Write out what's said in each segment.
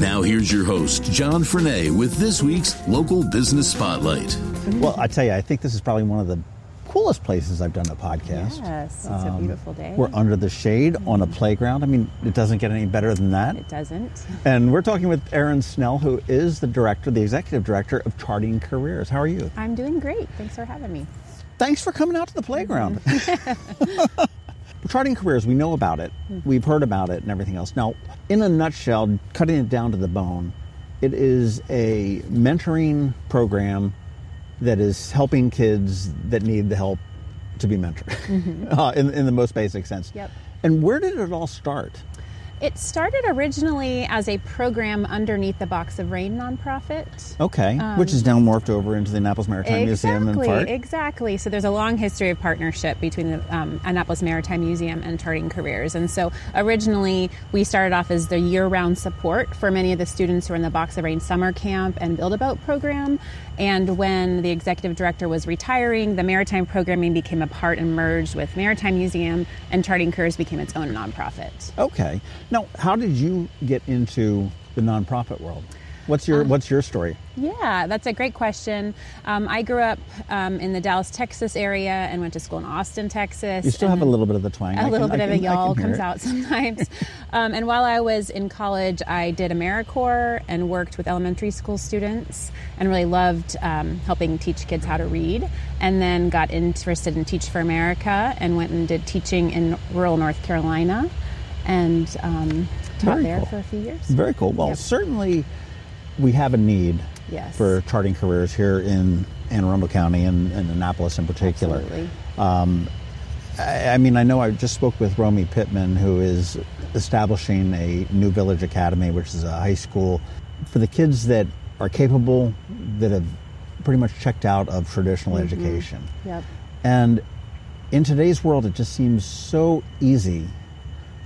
Now, here's your host, John Frenaye, with this week's Local Business Spotlight. Well, I tell you, I think this is probably one of the coolest places I've done a podcast. Yes, it's a um, beautiful day. We're under the shade on a mm-hmm. playground. I mean, it doesn't get any better than that. It doesn't. And we're talking with Erin Snell, who is the director, the executive director of Charting Careers. How are you? I'm doing great. Thanks for having me. Thanks for coming out to the playground. Mm-hmm. Charting Careers, we know about it, we've heard about it, and everything else. Now, in a nutshell, cutting it down to the bone, it is a mentoring program that is helping kids that need the help to be mentored uh, in, in the most basic sense. Yep. And where did it all start? It started originally as a program underneath the Box of Rain nonprofit. Okay, which is now morphed over into the Annapolis Maritime Museum in Exactly, part. exactly. So there's a long history of partnership between the um, Annapolis Maritime Museum and Charting Careers. And so originally we started off as the year-round support for many of the students who are in the Box of Rain summer camp and Build a Boat program. And when the executive director was retiring, the maritime programming became a part and merged with Maritime Museum, and Charting Careers became its own nonprofit. Okay. Now, how did you get into the nonprofit world? What's your What's your story? Yeah, that's a great question. Um, I grew up um, in the Dallas, Texas area and went to school in Austin, Texas. You still have a little bit of the twang. I a little can- bit I of a can- I y'all comes it. out sometimes. um, and while I was in college, I did AmeriCorps and worked with elementary school students and really loved um, helping teach kids how to read. And then got interested in Teach for America and went and did teaching in rural North Carolina and um, taught Very there cool. for a few years. Very cool. Well, Yep. certainly we have a need Yes. for charting careers here in Anne Arundel County and, and Annapolis in particular. Absolutely. I, I mean, I know I just spoke with Romy Pittman, who is establishing a new village academy, which is a high school for the kids that are capable, that have pretty much checked out of traditional Mm-hmm. education. Yep. And in today's world, it just seems so easy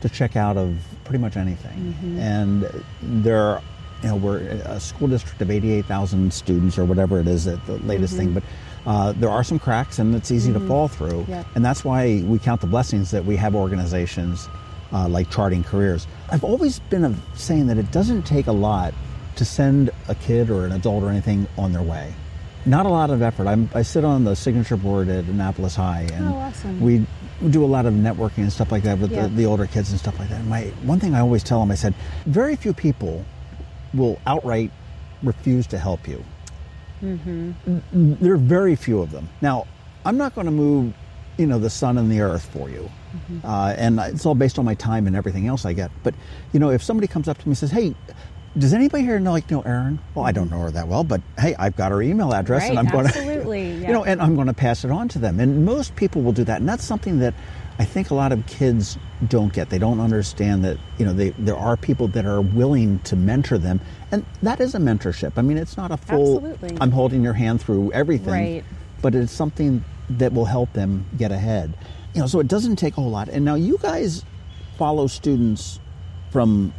to check out of pretty much anything. And there are, you know, we're a school district of 88,000 students or whatever it is at the latest thing, but uh, there are some cracks and it's easy to fall through. Yep. And that's why we count the blessings that we have organizations uh, like Charting Careers. I've always been of saying that it doesn't take a lot to send a kid or an adult or anything on their way. Not a lot of effort. I'm, I sit on the signature board at Annapolis High, and Oh, awesome. we we do a lot of networking and stuff like that with Yeah. the, the older kids and stuff like that. And my one thing I always tell them, I said, very few people will outright refuse to help you. Mm-hmm. There are very few of them. Now, I'm not going to move, you know, the sun and the earth for you, uh, and it's all based on my time and everything else I get. But you know, if somebody comes up to me and says, "Hey," Does anybody here know like know Erin? Well, I don't know her that well, but hey, I've got her email address, and I'm going to, absolutely, you yeah. know, and I'm going to pass it on to them. And most people will do that, and that's something that I think a lot of kids don't get. They don't understand that you know they, there are people that are willing to mentor them, and that is a mentorship. I mean, it's not a full. Absolutely. I'm holding your hand through everything, Right. but it's something that will help them get ahead. You know, so it doesn't take a whole lot. And now you guys follow students from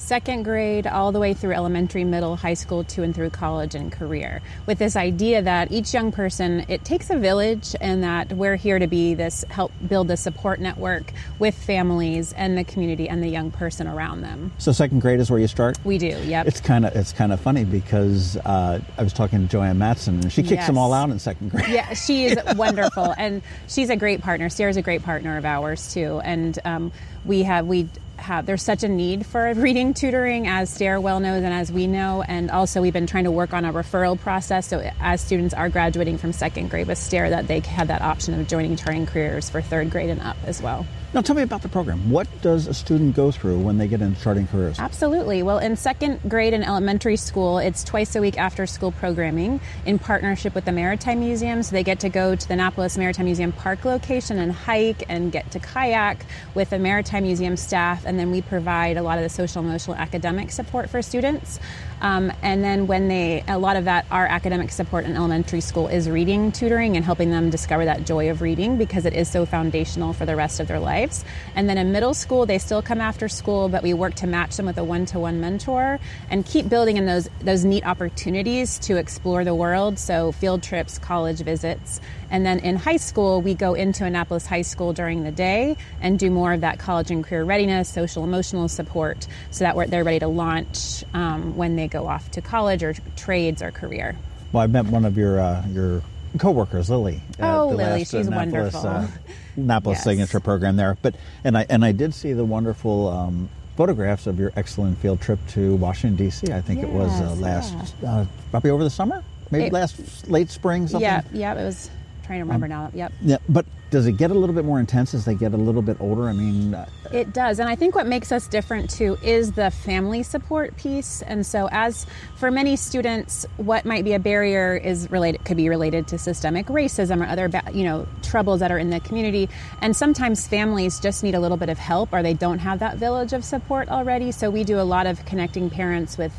second grade all the way through elementary, middle, high school, to and through college and career. With this idea that each young person, it takes a village, and that we're here to be this help build the support network with families and the community and the young person around them. so second grade is where you start. We do, yep. It's kind of it's kind of funny because uh, I was talking to Jo Ann Matson and she kicks them all out in second grade. Yeah, she is wonderful, and she's a great partner. STAIR's a great partner of ours too, and um, we have we have there's such a need for reading tutoring, as STAIR well knows, and as we know, and also we've been trying to work on a referral process. So as students are graduating from second grade with STAIR, that they have that option of joining Charting Careers for third grade and up as well. Now, tell me about the program. What does a student go through when they get into charting careers? Absolutely. Well, in second grade and elementary school, it's twice a week after school programming in partnership with the Maritime Museum. So they get to go to the Annapolis Maritime Museum Park location and hike and get to kayak with the Maritime Museum staff. And then we provide a lot of the social, emotional, academic support for students. Um, and then when they, a lot of that, our academic support in elementary school is reading tutoring and helping them discover that joy of reading because it is so foundational for the rest of their lives. And then in middle school, they still come after school, but we work to match them with a one-to-one mentor and keep building in those those neat opportunities to explore the world. So field trips, college visits, and then in high school, we go into Annapolis High School during the day and do more of that college and career readiness, social emotional support, so that they're ready to launch um, when they go off to college or trades or career. Well, I met one of your uh, your coworkers, Lily. Oh, Lily, she's Annapolis, wonderful. Uh, Annapolis yes. signature program there. But and I and I did see the wonderful. Um, photographs of your excellent field trip to Washington D.C. I think yes, it was uh, last, yeah. uh, probably over the summer, maybe it, last late spring. Something. Yeah, yeah, it was trying to remember um, now. Yep. Yeah, but does it get a little bit more intense as they get a little bit older? I mean, uh, it does, and I think what makes us different too is the family support piece. And so, as for many students, what might be a barrier is related could be related to systemic racism or other you know troubles that are in the community. And sometimes families just need a little bit of help, or they don't have that village of support already. So we do a lot of connecting parents with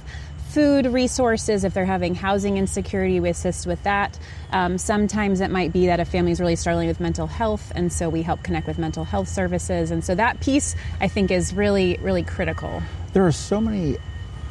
food resources. If they're having housing insecurity, we assist with that. Um, sometimes it might be that a family is really struggling with mental health, and so we help connect with mental health services. And so that piece, I think, is really, really critical. There are so many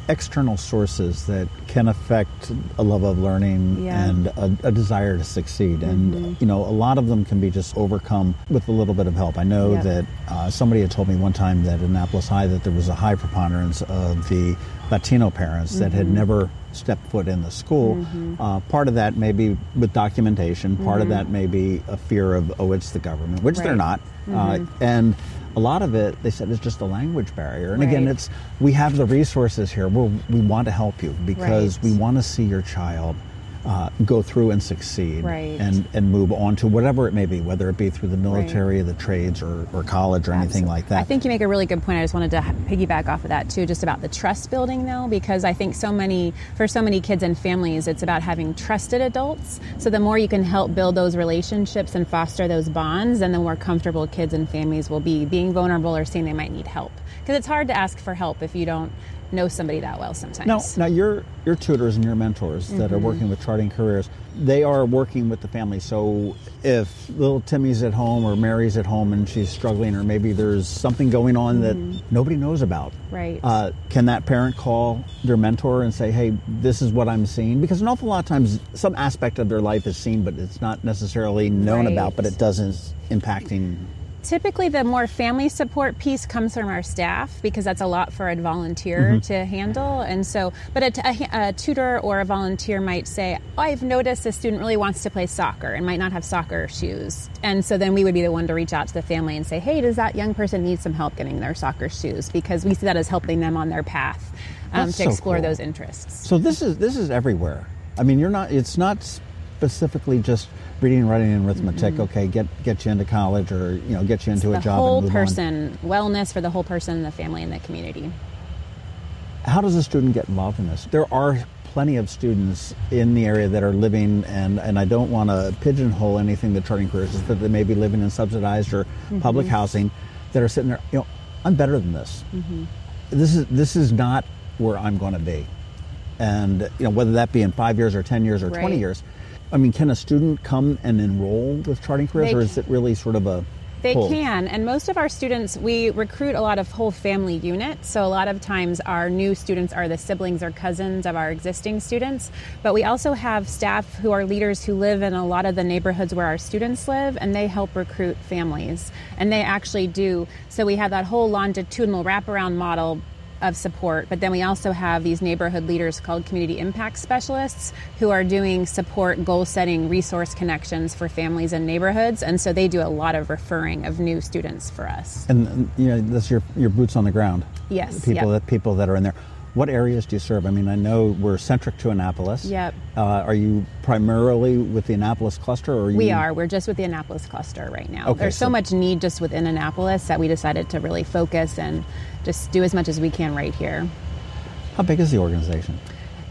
external sources that can affect a love of learning yeah. and a, a, desire to succeed. Mm-hmm. And, you know, a lot of them can be just overcome with a little bit of help. I know yep. that uh, somebody had told me one time that in Annapolis High that there was a high preponderance of the Latino parents mm-hmm. that had mm-hmm. never stepped foot in the school. Mm-hmm. Uh, part of that may be with documentation. Part of mm-hmm. that may be a fear of, oh, it's the government, which right. they're not. Uh, mm-hmm. and a lot of it, they said, is just a language barrier. And right. again, it's we have the resources here. we we want to help you because right. we want to see your child uh, go through and succeed right. and, and move on to whatever it may be, whether it be through the military, right. the trades, or, or college, or Absolutely. anything like that. I think you make a really good point. I just wanted to piggyback off of that too, just about the trust building though, because I think so many, for so many kids and families, it's about having trusted adults. So the more you can help build those relationships and foster those bonds, then the more comfortable kids and families will be being vulnerable or saying they might need help. Because it's hard to ask for help if you don't know somebody that well sometimes. Now, now your your tutors and your mentors mm-hmm. that are mm-hmm. working with charting careers, they are working with the family. So if little Timmy's at home or Mary's at home and she's struggling, or maybe there's something going on mm-hmm. that nobody knows about, right? Uh, can that parent call their mentor and say, "Hey, this is what I'm seeing"? Because an awful lot of times, some aspect of their life is seen, but it's not necessarily known right. about, but it doesn't impacting Typically, the more family support piece comes from our staff because that's a lot for a volunteer mm-hmm. to handle. And so, but a, a, a, tutor or a volunteer might say, oh, I've noticed a student really wants to play soccer and might not have soccer shoes. And so then we would be the one to reach out to the family and say, hey, does that young person need some help getting their soccer shoes? Because we see that as helping them on their path um, to so explore cool. those interests. So this is this is everywhere. I mean, you're not. It's not specifically just reading, writing, and arithmetic. Mm-hmm. Okay, get get you into college, or you know, get you into it's a job. The whole person, on. wellness for the whole person, the family, and the community. How does a student get involved in this? There are plenty of students in the area that are living, and, and I don't want to pigeonhole anything that charting careers is, but they may be living in subsidized or mm-hmm. public housing that are sitting there. You know, I'm better than this. Mm-hmm. This is this is not where I'm going to be, and you know whether that be in five years or ten years or right. twenty years I mean, can a student come and enroll with charting careers, they, or is it really sort of a they pull? can, and most of our students, we recruit a lot of whole family units. So a lot of times our new students are the siblings or cousins of our existing students. But we also have staff who are leaders who live in a lot of the neighborhoods where our students live, and they help recruit families. And they actually do. So we have that whole longitudinal wraparound model of support. But then we also have these neighborhood leaders called community impact specialists who are doing support, goal setting, resource connections for families and neighborhoods. And so they do a lot of referring of new students for us. And you know, that's your your boots on the ground. Yes. People yep. that people that are in there. What areas do you serve? I mean, I know we're centric to Annapolis. Yep. Uh, are you primarily with the Annapolis cluster, or are you... We are. We're just with the Annapolis cluster right now. Okay, There's so, so- much need just within Annapolis that we decided to really focus and just do as much as we can right here. How big is the organization?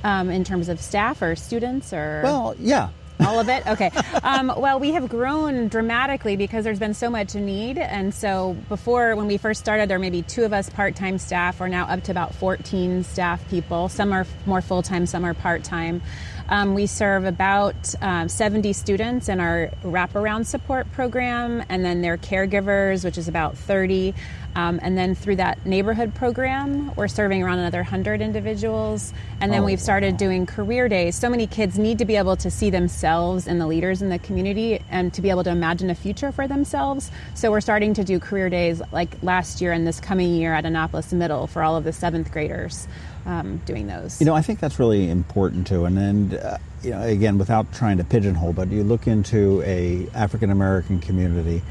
Um, in terms of staff or students or Well, yeah. All of it? Okay. Um, well we have grown dramatically because there's been so much need. And so before when we first started there were maybe two of us part-time staff. We're now up to about 14 staff people. Some are more full-time some are part-time um, we serve about um, 70 students in our wraparound support program and then their caregivers which is about 30 um, and then through that neighborhood program we're serving around another 100 individuals. And then Oh, we've started doing career days. So many kids need to be able to see themselves and the leaders in the community and to be able to imagine a future for themselves. So we're starting to do career days like last year and this coming year at annapolis middle for all of the seventh graders um, doing those You know, I think that's really important too. And then, uh, you know, again, without trying to pigeonhole, but you look into a African American community,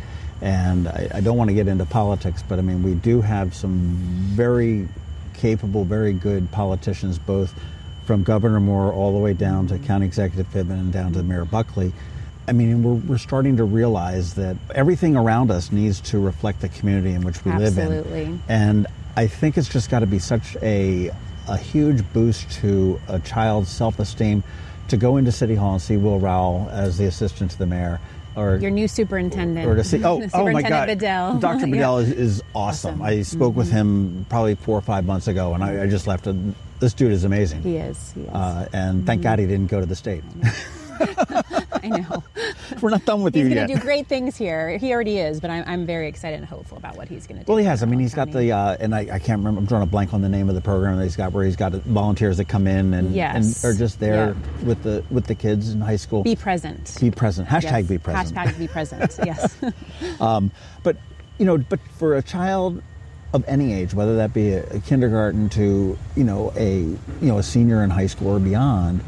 and I, I don't want to get into politics, but I mean, we do have some very capable, very good politicians, both from Governor Moore all the way down to County Executive Pittman and down to Mayor Buckley. I mean, we're, we're starting to realize that everything around us needs to reflect the community in which we live in. Absolutely. And I think it's just got to be such a, a huge boost to a child's self esteem to go into City Hall and see Will Rowell as the assistant to the mayor. Or, your new superintendent or to see, oh, oh, oh my God. Bedell. Dr. Yeah. Bedell is, is awesome. Awesome. I spoke with mm-hmm. him probably four or five months ago, and I, I just left. A, this dude is amazing. he is he is Uh, and thank mm-hmm. God he didn't go to the state. Mm-hmm. i know We're not done with you. yet. he's going to do great things here he already is but I'm, I'm very excited and hopeful about what he's going to do Well, he has. I mean, he's got the, uh, and I, I can't remember. I'm drawing a blank on the name of the program that he's got, where he's got volunteers that come in and, Yes. and are just there Yeah. with the with the kids in high school. be present Be present. Hashtag Yes. be present. Hashtag be present. Yes. Um, but you know, but for a child of any age, whether that be a, a kindergarten to you know a you know a senior in high school or beyond,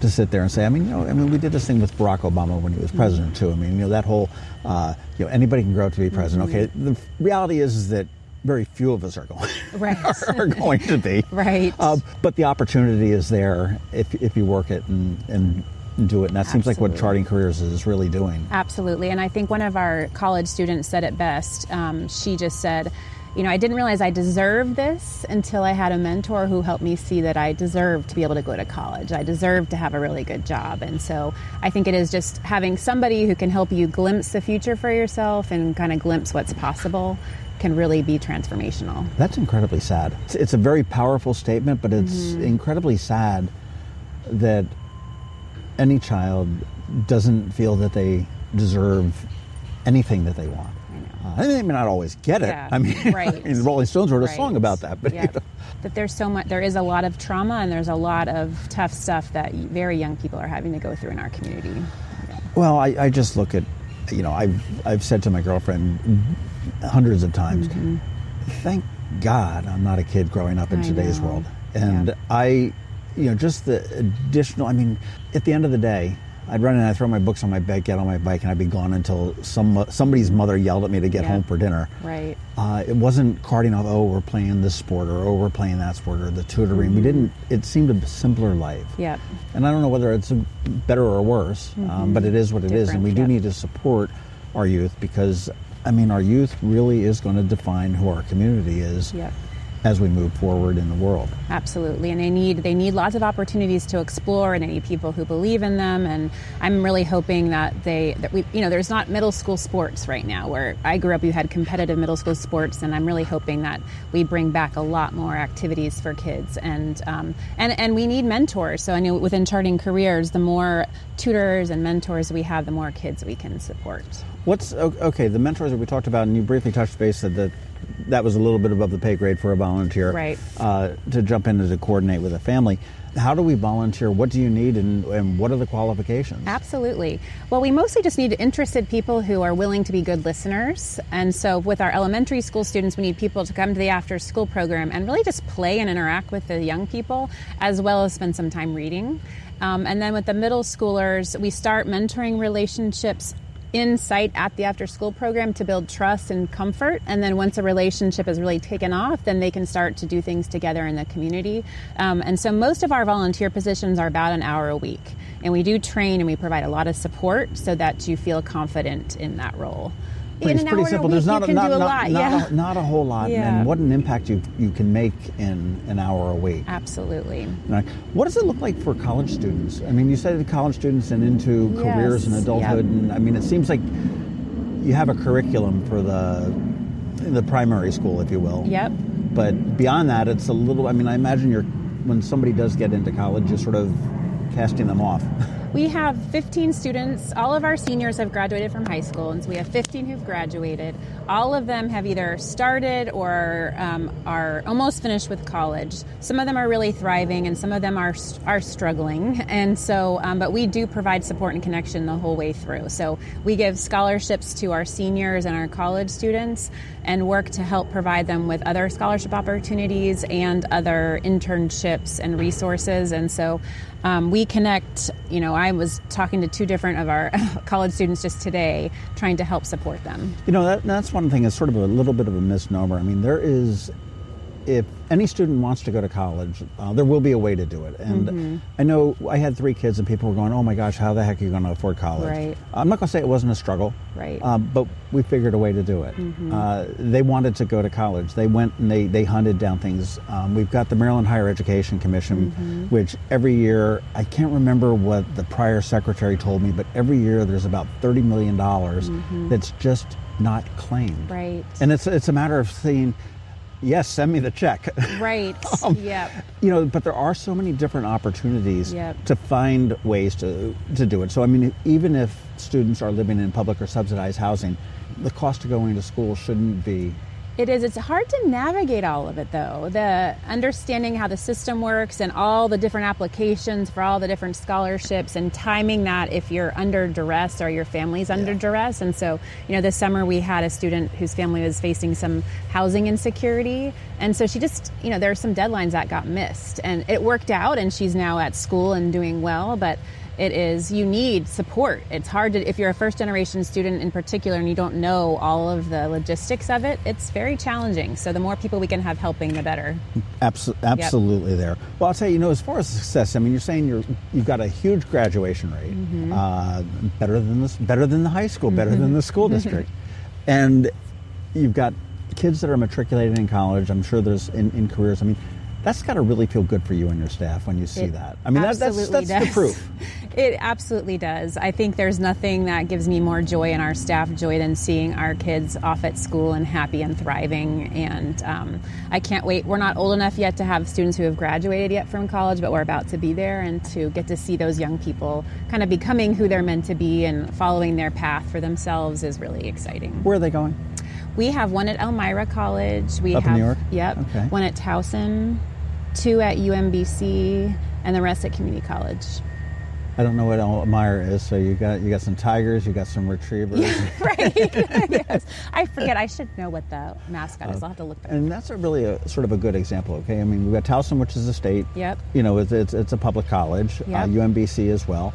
to sit there and say, I mean, you know, I mean, we did this thing with Barack Obama when he was president too. I mean, you know, that whole uh, you know anybody can grow up to be president. Okay, the reality is, is that very few of us are going Right. are going to be Right. Um, but the opportunity is there if if you work it and and do it. And that seems like what Charting Careers is really doing. Absolutely. And I think one of our college students said it best. Um, she just said, you know, I didn't realize I deserved this until I had a mentor who helped me see that I deserved to be able to go to college. I deserved to have a really good job. And so I think it is just having somebody who can help you glimpse the future for yourself and kind of glimpse what's possible can really be transformational. That's incredibly sad. It's, it's a very powerful statement, but it's Mm-hmm. incredibly sad that any child doesn't feel that they deserve anything that they want. Uh, they may not always get it. Yeah, I mean, right. I mean, the Rolling Stones wrote a Right. song about that. But you know. that there's so much there is a lot of trauma and there's a lot of tough stuff that very young people are having to go through in our community Yeah. Well, I, I just look at, you know, I've, I've said to my girlfriend hundreds of times, Mm-hmm. thank God I'm not a kid growing up in I today's know. world. And. I, you know, just the additional, I mean, at the end of the day, I'd run and I'd throw my books on my bed, get on my bike, and I'd be gone until some somebody's mother yelled at me to get Yeah. home for dinner. right Uh, it wasn't carting off, oh, we're playing this sport, or oh, we're playing that sport, or the tutoring. We didn't, it seemed a simpler life. yep And I don't know whether it's better or worse, um, but it is what it is, and Different, we do yep. need to support our youth because, I mean, our youth really is going to define who our community is Yep. As we move forward in the world. absolutely and they need they need lots of opportunities to explore and they need people who believe in them and i'm really hoping that they that we you know there's not middle school sports right now where i grew up you had competitive middle school sports and i'm really hoping that we bring back a lot more activities for kids and um, and and we need mentors so i know within charting careers the more tutors and mentors we have the more kids we can support What's okay? The mentors that we talked about, and you briefly touched base, that that was a little bit above the pay grade for a volunteer, Right. Uh, to jump in and to coordinate with a family. How do we volunteer? What do you need, and, and what are the qualifications? Absolutely. Well, we mostly just need interested people who are willing to be good listeners. And so, with our elementary school students, we need people to come to the after school program and really just play and interact with the young people, as well as spend some time reading. Um, and then with the middle schoolers, we start mentoring relationships in sight at the after school program to build trust and comfort. And then once a relationship is really taken off, then they can start to do things together in the community. Um, and so most of our volunteer positions are about an hour a week. And we do train and we provide a lot of support so that you feel confident in that role. Pretty, in it's an pretty simple. There's not a, not, a not, yeah. a, not a whole lot, Yeah. and what an impact you you can make in an hour a week. Absolutely. Right. What does it look like for college students? I mean, you said college students and into careers and adulthood, yep. and I mean, it seems like you have a curriculum for the the primary school, if you will. Yep. But beyond that, it's a little. I mean, I imagine you're when somebody does get into college, you're sort of casting them off. We have 15 students. All of our seniors have graduated from high school, and so we have 15 who've graduated. All of them have either started or um, are almost finished with college. Some of them are really thriving, and some of them are are struggling. And so, um, but we do provide support and connection the whole way through. So we give scholarships to our seniors and our college students, and work to help provide them with other scholarship opportunities and other internships and resources. And so. Um, we connect, you know, I was talking to two different of our college students just today, trying to help support them. You know, that, that's one thing. It's sort of a little bit of a misnomer. I mean, there is, if any student wants to go to college, uh, there will be a way to do it. And Mm-hmm. I know I had three kids, and people were going, "Oh my gosh, how the heck are you going to afford college?" Right. I'm not going to say it wasn't a struggle, Right. Um, but we figured a way to do it. Mm-hmm. Uh, they wanted to go to college. They went and they they hunted down things. Um, we've got the Maryland Higher Education Commission, Mm-hmm. which every year I can't remember what the prior secretary told me, but every year there's about thirty million dollars that's just not claimed. Mm-hmm. Right. And it's it's a matter of saying, yes, send me the check. Right. Um, yep. you know, but there are so many different opportunities Yep. to find ways to to do it. So I mean, even if students are living in public or subsidized housing, the cost of going to school shouldn't be It is. It's hard to navigate all of it, though. The understanding how the system works and all the different applications for all the different scholarships and timing that if you're under duress or your family's under duress. And so, you know, this summer we had a student whose family was facing some housing insecurity. And so she just, you know, there are some deadlines that got missed. And it worked out, and she's now at school and doing well. But it is you need support it's hard to if you're a first generation student in particular and you don't know all of the logistics of it it's very challenging so the more people we can have helping the better Abso- absolutely there. Well, I'll tell you, you know, as far as success, I mean, you're saying you're you've got a huge graduation rate, Mm-hmm. uh, better than this, better than the high school, better than the school district, and you've got kids that are matriculated in college. I'm sure there's in, in careers. I mean, that's got to really feel good for you and your staff when you see It that. I mean, that, that's that's the proof. It absolutely does. I think there's nothing that gives me more joy and our staff joy than seeing our kids off at school and happy and thriving. And um, I can't wait. We're not old enough yet to have students who have graduated yet from college, but we're about to be there and to get to see those young people kind of becoming who they're meant to be and following their path for themselves is really exciting. Where are they going? We have one at Elmira College. We Up in have New York? Yep. Okay. One at Towson, two at UMBC, and the rest at community college. I don't know what Elmira is. So you got you got some tigers, you got some retrievers. Yeah, right. yes. I forget. I should know what the mascot is. I'll have to look that up. And that's a really a sort of a good example. Okay, I mean we've got Towson, which is a state. Yep. You know, it's it's, it's a public college. Yep. Uh, UMBC as well.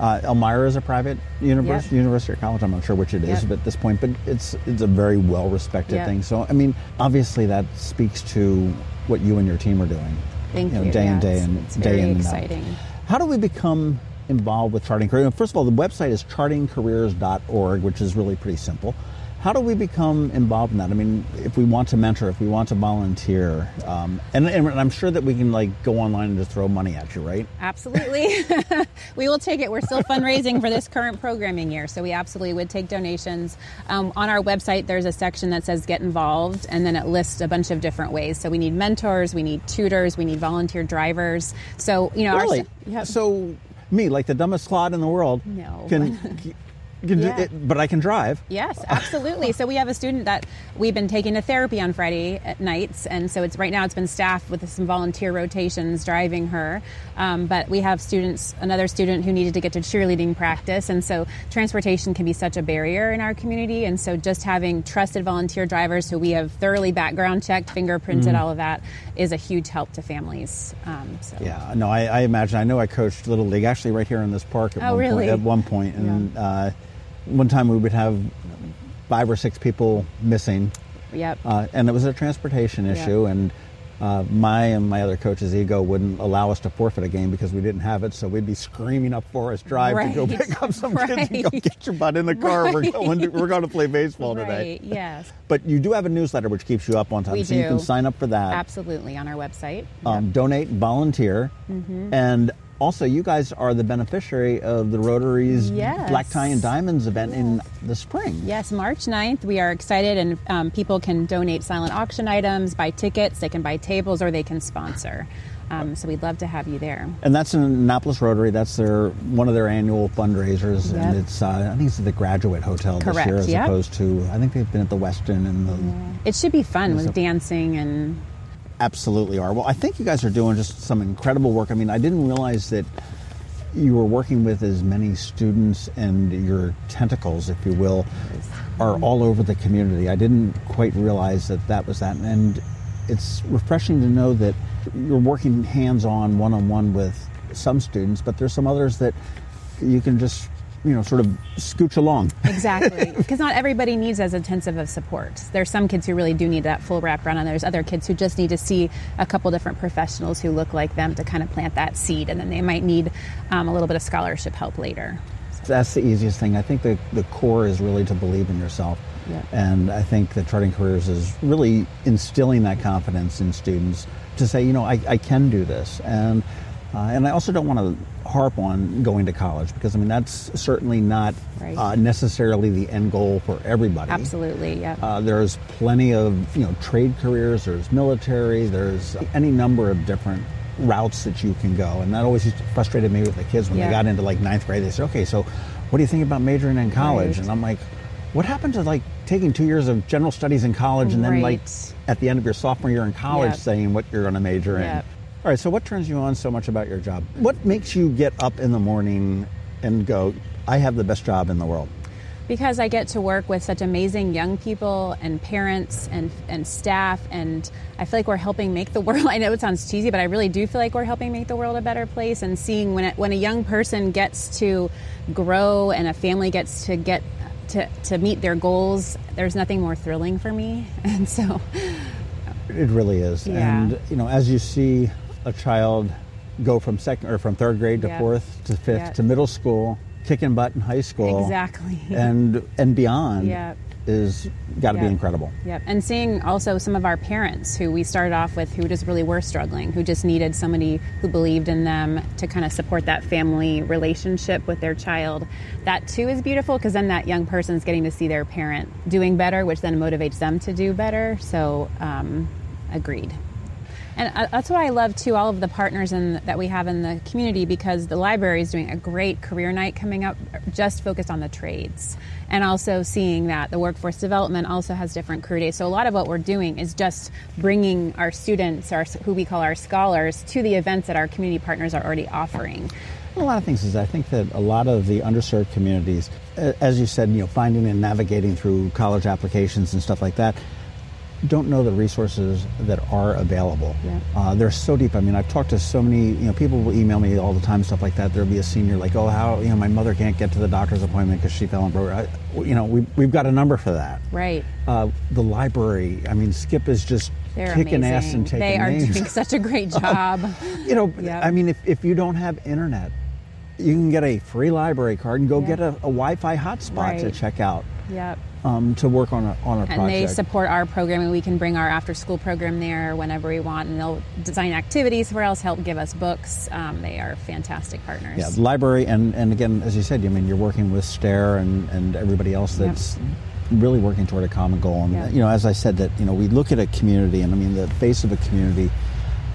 Uh, Elmira is a private university, Yep. university or college. I'm not sure which it is Yep. at this point, but it's it's a very well respected Yep. thing. So I mean, obviously that speaks to what you and your team are doing. Thank know, you. day in Yes, day in it's day very in and out. exciting. How do we become involved with charting careers? First of all, the website is chartingcareers.org, which is really pretty simple. How do we become involved in that? I mean, if we want to mentor, if we want to volunteer, um, and, and I'm sure that we can like go online and just throw money at you, right? Absolutely. we will take it. We're still fundraising for this current programming year, so we absolutely would take donations. Um, on our website, there's a section that says get involved, and then it lists a bunch of different ways. So we need mentors, we need tutors, we need volunteer drivers. So, you know, Really? our. Yep. So me, like the dumbest clod in the world, No. can, Yeah. it, but I can drive. Yes, absolutely. so we have a student that we've been taking to therapy on Friday at nights, and so it's right now it's been staffed with some volunteer rotations driving her. Um, but we have students, another student who needed to get to cheerleading practice, and so transportation can be such a barrier in our community. And so just having trusted volunteer drivers who we have thoroughly background checked, fingerprinted, all of that is a huge help to families. Um, so. Yeah, no, I, I imagine. I know I coached little league actually right here in this park at Oh, one really? point. At one point, and uh, one time we would have five or six people missing, Yep. uh, and it was a transportation issue, and uh, my and my other coach's ego wouldn't allow us to forfeit a game because we didn't have it, so we'd be screaming up Forest Drive to go pick up some kids and go get your butt in the car. We're going to, we're going to play baseball today. Yes. But you do have a newsletter which keeps you up on time, We so you can sign up for that. Absolutely on our website. um, donate, volunteer, Mm-hmm. and also you guys are the beneficiary of the Rotary's Yes. Black Tie and Diamonds event in the spring. Yes, March 9th. We are excited, and um, people can donate silent auction items, buy tickets, they can buy tables, or they can sponsor. Um, so we'd love to have you there. And that's in Annapolis Rotary. That's their one of their annual fundraisers, and it's uh, I think it's at the Graduate Hotel this year, as yep. opposed to I think they've been at the Westin and the It should be fun Yes, with dancing and absolutely are. Well, I think you guys are doing just some incredible work. I mean, I didn't realize that you were working with as many students and your tentacles, if you will, are all over the community. I didn't quite realize that that was that. And it's refreshing to know that you're working hands on, one on one with some students, but there's some others that you can just, you know, sort of scooch along. Exactly, because not everybody needs as intensive of support. There's some kids who really do need that full wraparound, and there's other kids who just need to see a couple different professionals who look like them to kind of plant that seed, and then they might need um, a little bit of scholarship help later. That's the easiest thing. I think the, the core is really to believe in yourself. Yep. And I think that Charting Careers is really instilling that confidence in students to say, you know, I, I can do this. And, uh, and I also don't want to harp on going to college because, I mean, that's certainly not Right. uh, necessarily the end goal for everybody. Absolutely, yeah. Uh, there's plenty of you know trade careers. There's military. There's any number of different routes that you can go, and that always frustrated me with the kids when Yeah. they got into like ninth grade. They said, "Okay, so what do you think about majoring in college?" Right. And I'm like, "What happened to like taking two years of general studies in college, and then like at the end of your sophomore year in college Yep. saying what you're going to major in?" All right. So what turns you on so much about your job? What makes you get up in the morning and go, "I have the best job in the world"? because I get to work with such amazing young people and parents and and staff, and I feel like we're helping make the world. I know it sounds cheesy, but I really do feel like we're helping make the world a better place. And seeing when it, when a young person gets to grow and a family gets to get to, to meet their goals, there's nothing more thrilling for me. And so, It really is. Yeah. And you know, as you see a child go from second or from third grade to Yeah. fourth to fifth Yeah. to middle school, kicking butt in high school, Exactly. and and beyond, is got to be incredible. Yep. And seeing also some of our parents who we started off with who just really were struggling, who just needed somebody who believed in them to kind of support that family relationship with their child. That too is beautiful because then that young person's getting to see their parent doing better, which then motivates them to do better. So, um, agreed. And uh, that's what I love too. All of the partners in, that we have in the community, because the library is doing a great career night coming up, just focused on the trades, and also seeing that the workforce development also has different career days. So a lot of what we're doing is just bringing our students, our who we call our scholars, to the events that our community partners are already offering. A lot of things is I think that a lot of the underserved communities, as you said, you know, finding and navigating through college applications and stuff like that, don't know the resources that are available. Yeah. Uh, they're so deep. I mean, I've talked to so many, you know, people will email me all the time, stuff like that. There'll be a senior like, oh, how, you know, my mother can't get to the doctor's appointment because she fell and broke. I, you know, we, we've got a number for that. Right. Uh, the library, I mean, Skip is just They're kicking amazing. ass and taking they are names. doing such a great job. You know, Yep. I mean, if, if you don't have internet, you can get a free library card and go Yeah. get a, a Wi-Fi hotspot to check out yep. Um, to work on a on a and project. And they support our program and we can bring our after school program there whenever we want and they'll design activities for us help give us books um, they are fantastic partners yeah, the library, and, and again, as you said, I mean, you're working with STAIR and, and everybody else Yep. that's really working toward a common goal. And you know, as I said, that you know, we look at a community, and I mean, the face of a community,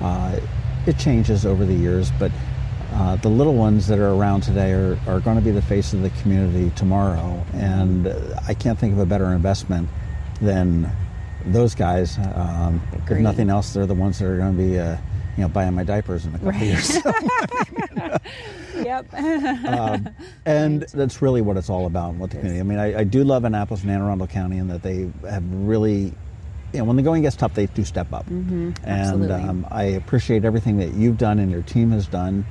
uh, it changes over the years, but. Uh, the little ones that are around today are, are going to be the face of the community tomorrow, and I can't think of a better investment than those guys. Um, if nothing else, they're the ones that are going to be, uh, you know, buying my diapers in a couple Right. years. yep um, and that's really what it's all about. What the community. I mean, I, I do love Annapolis and Anne Arundel County, in that they have really, you know, when the going gets tough, they do step up. and Mm-hmm. absolutely. um, I appreciate everything that you've done and your team has done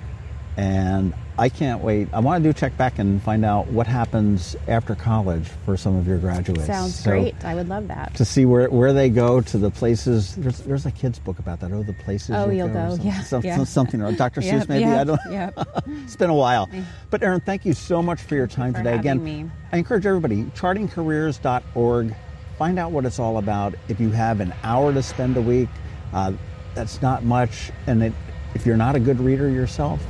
And I can't wait. I want to do check back and find out what happens after college for some of your graduates. Sounds So, great. I would love that. To see where, where they go to the places. There's, there's a kid's book about that. Oh, the places. Oh, you you'll or go. Some, Yeah, some- yeah. something or Dr. Seuss Yep, maybe. yep, I don't. yep. it's been a while. But Erin, thank you so much for your time For today. Again, me. I encourage everybody chartingcareers.org. Find out what it's all about. If you have an hour to spend a week, uh, that's not much. And it, if you're not a good reader yourself,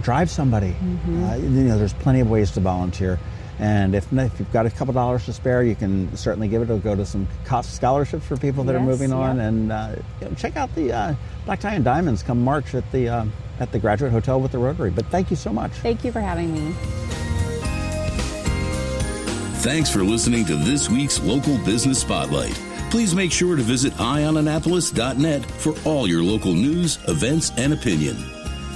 drive somebody. Mm-hmm. Uh, you know, there's plenty of ways to volunteer. And if, if you've got a couple dollars to spare, you can certainly give it. It'll go to some cost scholarships for people that are Yes, moving on. yep. And uh, you know, check out the uh, Black Tie and Diamonds come March at the uh, at the Graduate Hotel with the Rotary. But thank you so much. Thank you for having me. Thanks for listening to this week's Local Business Spotlight. Please make sure to visit eyeonannapolis.net for all your local news, events, and opinion.